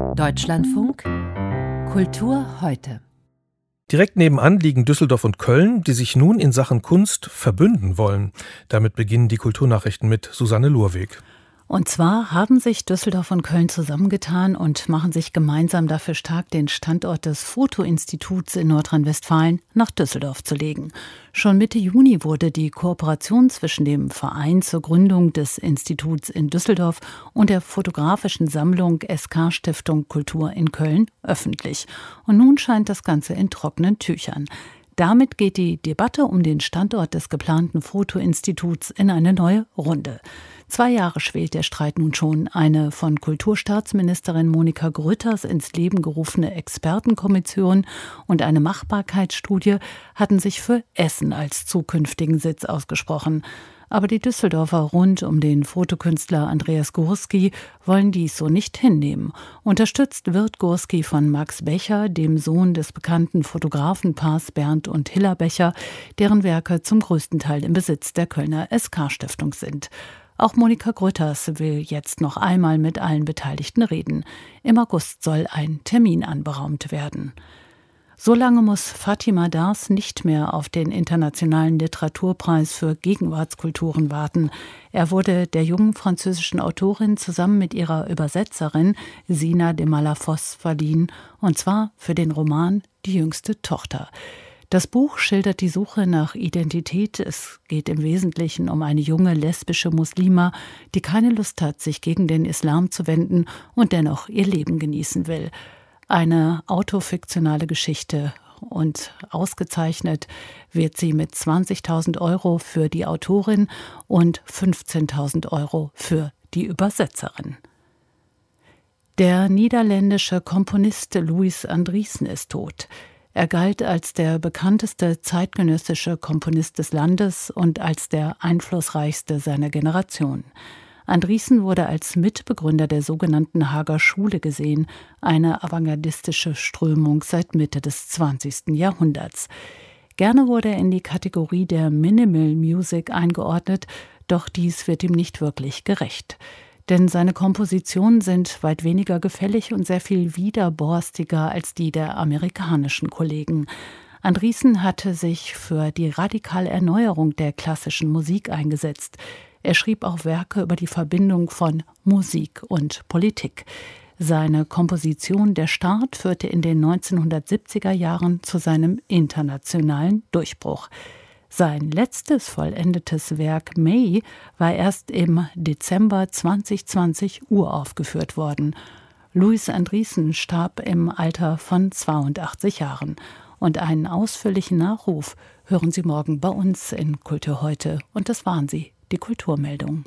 Deutschlandfunk Kultur heute. Direkt nebenan liegen Düsseldorf und Köln, die sich nun in Sachen Kunst verbünden wollen. Damit beginnen die Kulturnachrichten mit Susanne Lurweg. Und zwar haben sich Düsseldorf und Köln zusammengetan und machen sich gemeinsam dafür stark, den Standort des Fotoinstituts in Nordrhein-Westfalen nach Düsseldorf zu legen. Schon Mitte Juni wurde die Kooperation zwischen dem Verein zur Gründung des Instituts in Düsseldorf und der fotografischen Sammlung SK Stiftung Kultur in Köln öffentlich. Und nun scheint das Ganze in trockenen Tüchern. Damit geht die Debatte um den Standort des geplanten Fotoinstituts in eine neue Runde. Zwei Jahre schwelt der Streit nun schon. Eine von Kulturstaatsministerin Monika Grütters ins Leben gerufene Expertenkommission und eine Machbarkeitsstudie hatten sich für Essen als zukünftigen Sitz ausgesprochen. Aber die Düsseldorfer rund um den Fotokünstler Andreas Gurski wollen dies so nicht hinnehmen. Unterstützt wird Gurski von Max Becher, dem Sohn des bekannten Fotografenpaars Bernd und Hiller Becher, deren Werke zum größten Teil im Besitz der Kölner SK-Stiftung sind. Auch Monika Grütters will jetzt noch einmal mit allen Beteiligten reden. Im August soll ein Termin anberaumt werden. So lange muss Fatima Das nicht mehr auf den Internationalen Literaturpreis für Gegenwartskulturen warten. Er wurde der jungen französischen Autorin zusammen mit ihrer Übersetzerin Sina de Malafos verliehen, und zwar für den Roman Die jüngste Tochter. Das Buch schildert die Suche nach Identität. Es geht im Wesentlichen um eine junge lesbische Muslima, die keine Lust hat, sich gegen den Islam zu wenden und dennoch ihr Leben genießen will. Eine autofiktionale Geschichte und ausgezeichnet wird sie mit 20.000 Euro für die Autorin und 15.000 Euro für die Übersetzerin. Der niederländische Komponist Louis Andriessen ist tot. Er galt als der bekannteste zeitgenössische Komponist des Landes und als der einflussreichste seiner Generation. Andriessen wurde als Mitbegründer der sogenannten Hager Schule gesehen, eine avantgardistische Strömung seit Mitte des 20. Jahrhunderts. Gerne wurde er in die Kategorie der Minimal Music eingeordnet, doch dies wird ihm nicht wirklich gerecht denn seine Kompositionen sind weit weniger gefällig und sehr viel widerborstiger als die der amerikanischen Kollegen. Andriessen hatte sich für die radikale Erneuerung der klassischen Musik eingesetzt. Er schrieb auch Werke über die Verbindung von Musik und Politik. Seine Komposition Der Start führte in den 1970er Jahren zu seinem internationalen Durchbruch. Sein letztes vollendetes Werk May war erst im Dezember 2020 uraufgeführt worden. Louis Andriessen starb im Alter von 82 Jahren. Und einen ausführlichen Nachruf hören Sie morgen bei uns in Kultur heute. Und das waren sie, die Kulturmeldung.